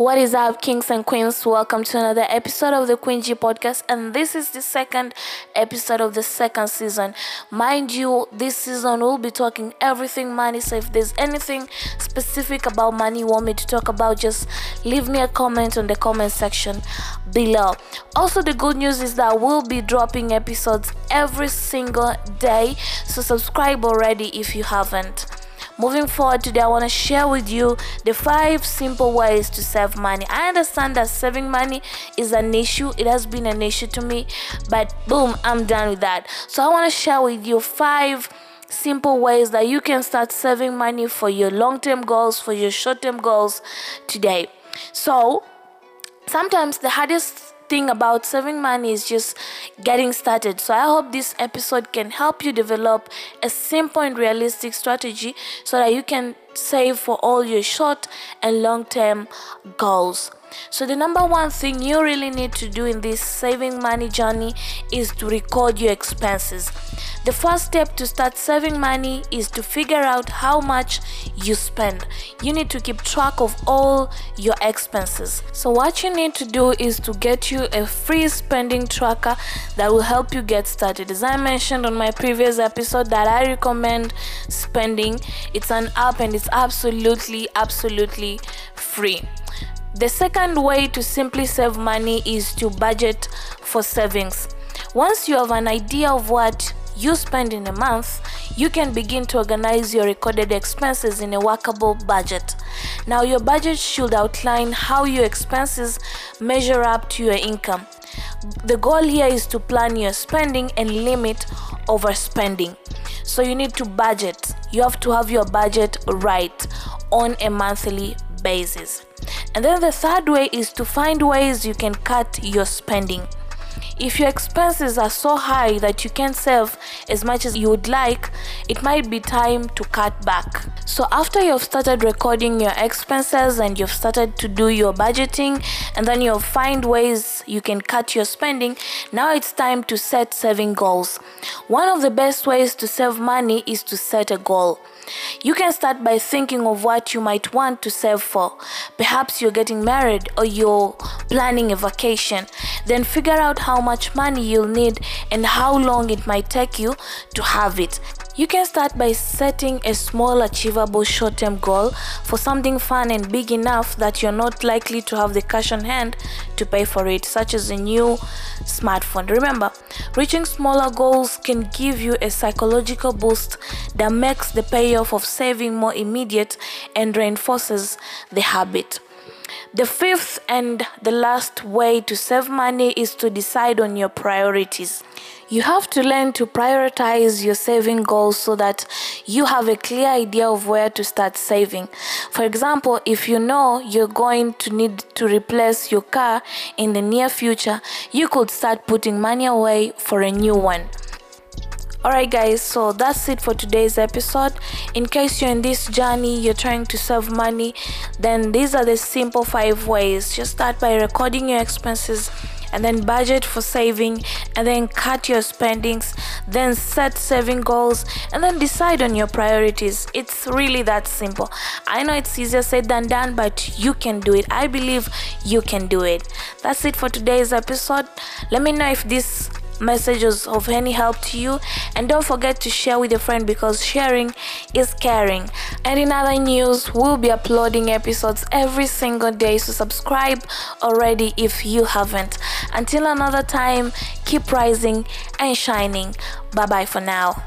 What is up, kings and queens? Welcome to another episode of the Queen G podcast, and this is the second episode of the second season. Mind you, this season we'll be talking everything money. So if there's anything specific about money you want me to talk about, just leave me a comment on the comment section below. Also, the good news is that we'll be dropping episodes every single day, so subscribe already if you haven't. Moving forward today, I want to share with you the five simple ways to save money. I understand that saving money is an issue, it has been an issue to me, but boom, I'm done with that. So, I want to share with you five simple ways that you can start saving money for your long term goals, for your short term goals today. So, sometimes the hardest thing about saving money is just getting started. So I hope this episode can help you develop a simple and realistic strategy so that you can save for all your short and long term goals. So, the number one thing you really need to do in this saving money journey is to record your expenses. The first step to start saving money is to figure out how much you spend. You need to keep track of all your expenses. So, what you need to do is to get you a free spending tracker that will help you get started. As I mentioned on my previous episode, that I recommend Spendee, it's an app and it's absolutely, absolutely free. The second way to simply save money is to budget for savings. Once you have an idea of what you spend in a month, you can begin to organize your recorded expenses in a workable budget. Now, your budget should outline how your expenses measure up to your income. The goal here is to plan your spending and limit overspending. So, you need to budget. You have to have your budget right on a monthly basis. And then the third way is to find ways you can cut your spending. If your expenses are so high that you can't save as much as you would like, it might be time to cut back. So, after you've started recording your expenses and you've started to do your budgeting, and then you'll find ways you can cut your spending, now it's time to set saving goals. One of the best ways to save money is to set a goal. You can start by thinking of what you might want to save for. Perhaps you're getting married or you're planning a vacation. Then figure out how much money you'll need and how long it might take you to have it. You can start by setting a small, achievable short term goal for something fun and big enough that you're not likely to have the cash on hand to pay for it, such as a new smartphone. Remember, reaching smaller goals can give you a psychological boost that makes the payoff of saving more immediate and reinforces the habit. The fifth and the last way to save money is to decide on your priorities. You have to learn to prioritize your saving goals so that you have a clear idea of where to start saving. For example, if you know you're going to need to replace your car in the near future, you could start putting money away for a new one. Alright, guys, so that's it for today's episode. In case you're in this journey, you're trying to save money, then these are the simple five ways. Just start by recording your expenses and then budget for saving and then cut your spendings then set saving goals and then decide on your priorities. It's really that simple. I know it's easier said than done but you can do it. I believe you can do it. That's it for today's episode. Let me know if this messages of any help to you. And don't forget to share with your friend because sharing is caring. And in other news? We'll be uploading episodes every single day so subscribe already if you haven't. Until another time keep rising and shining. Bye bye for now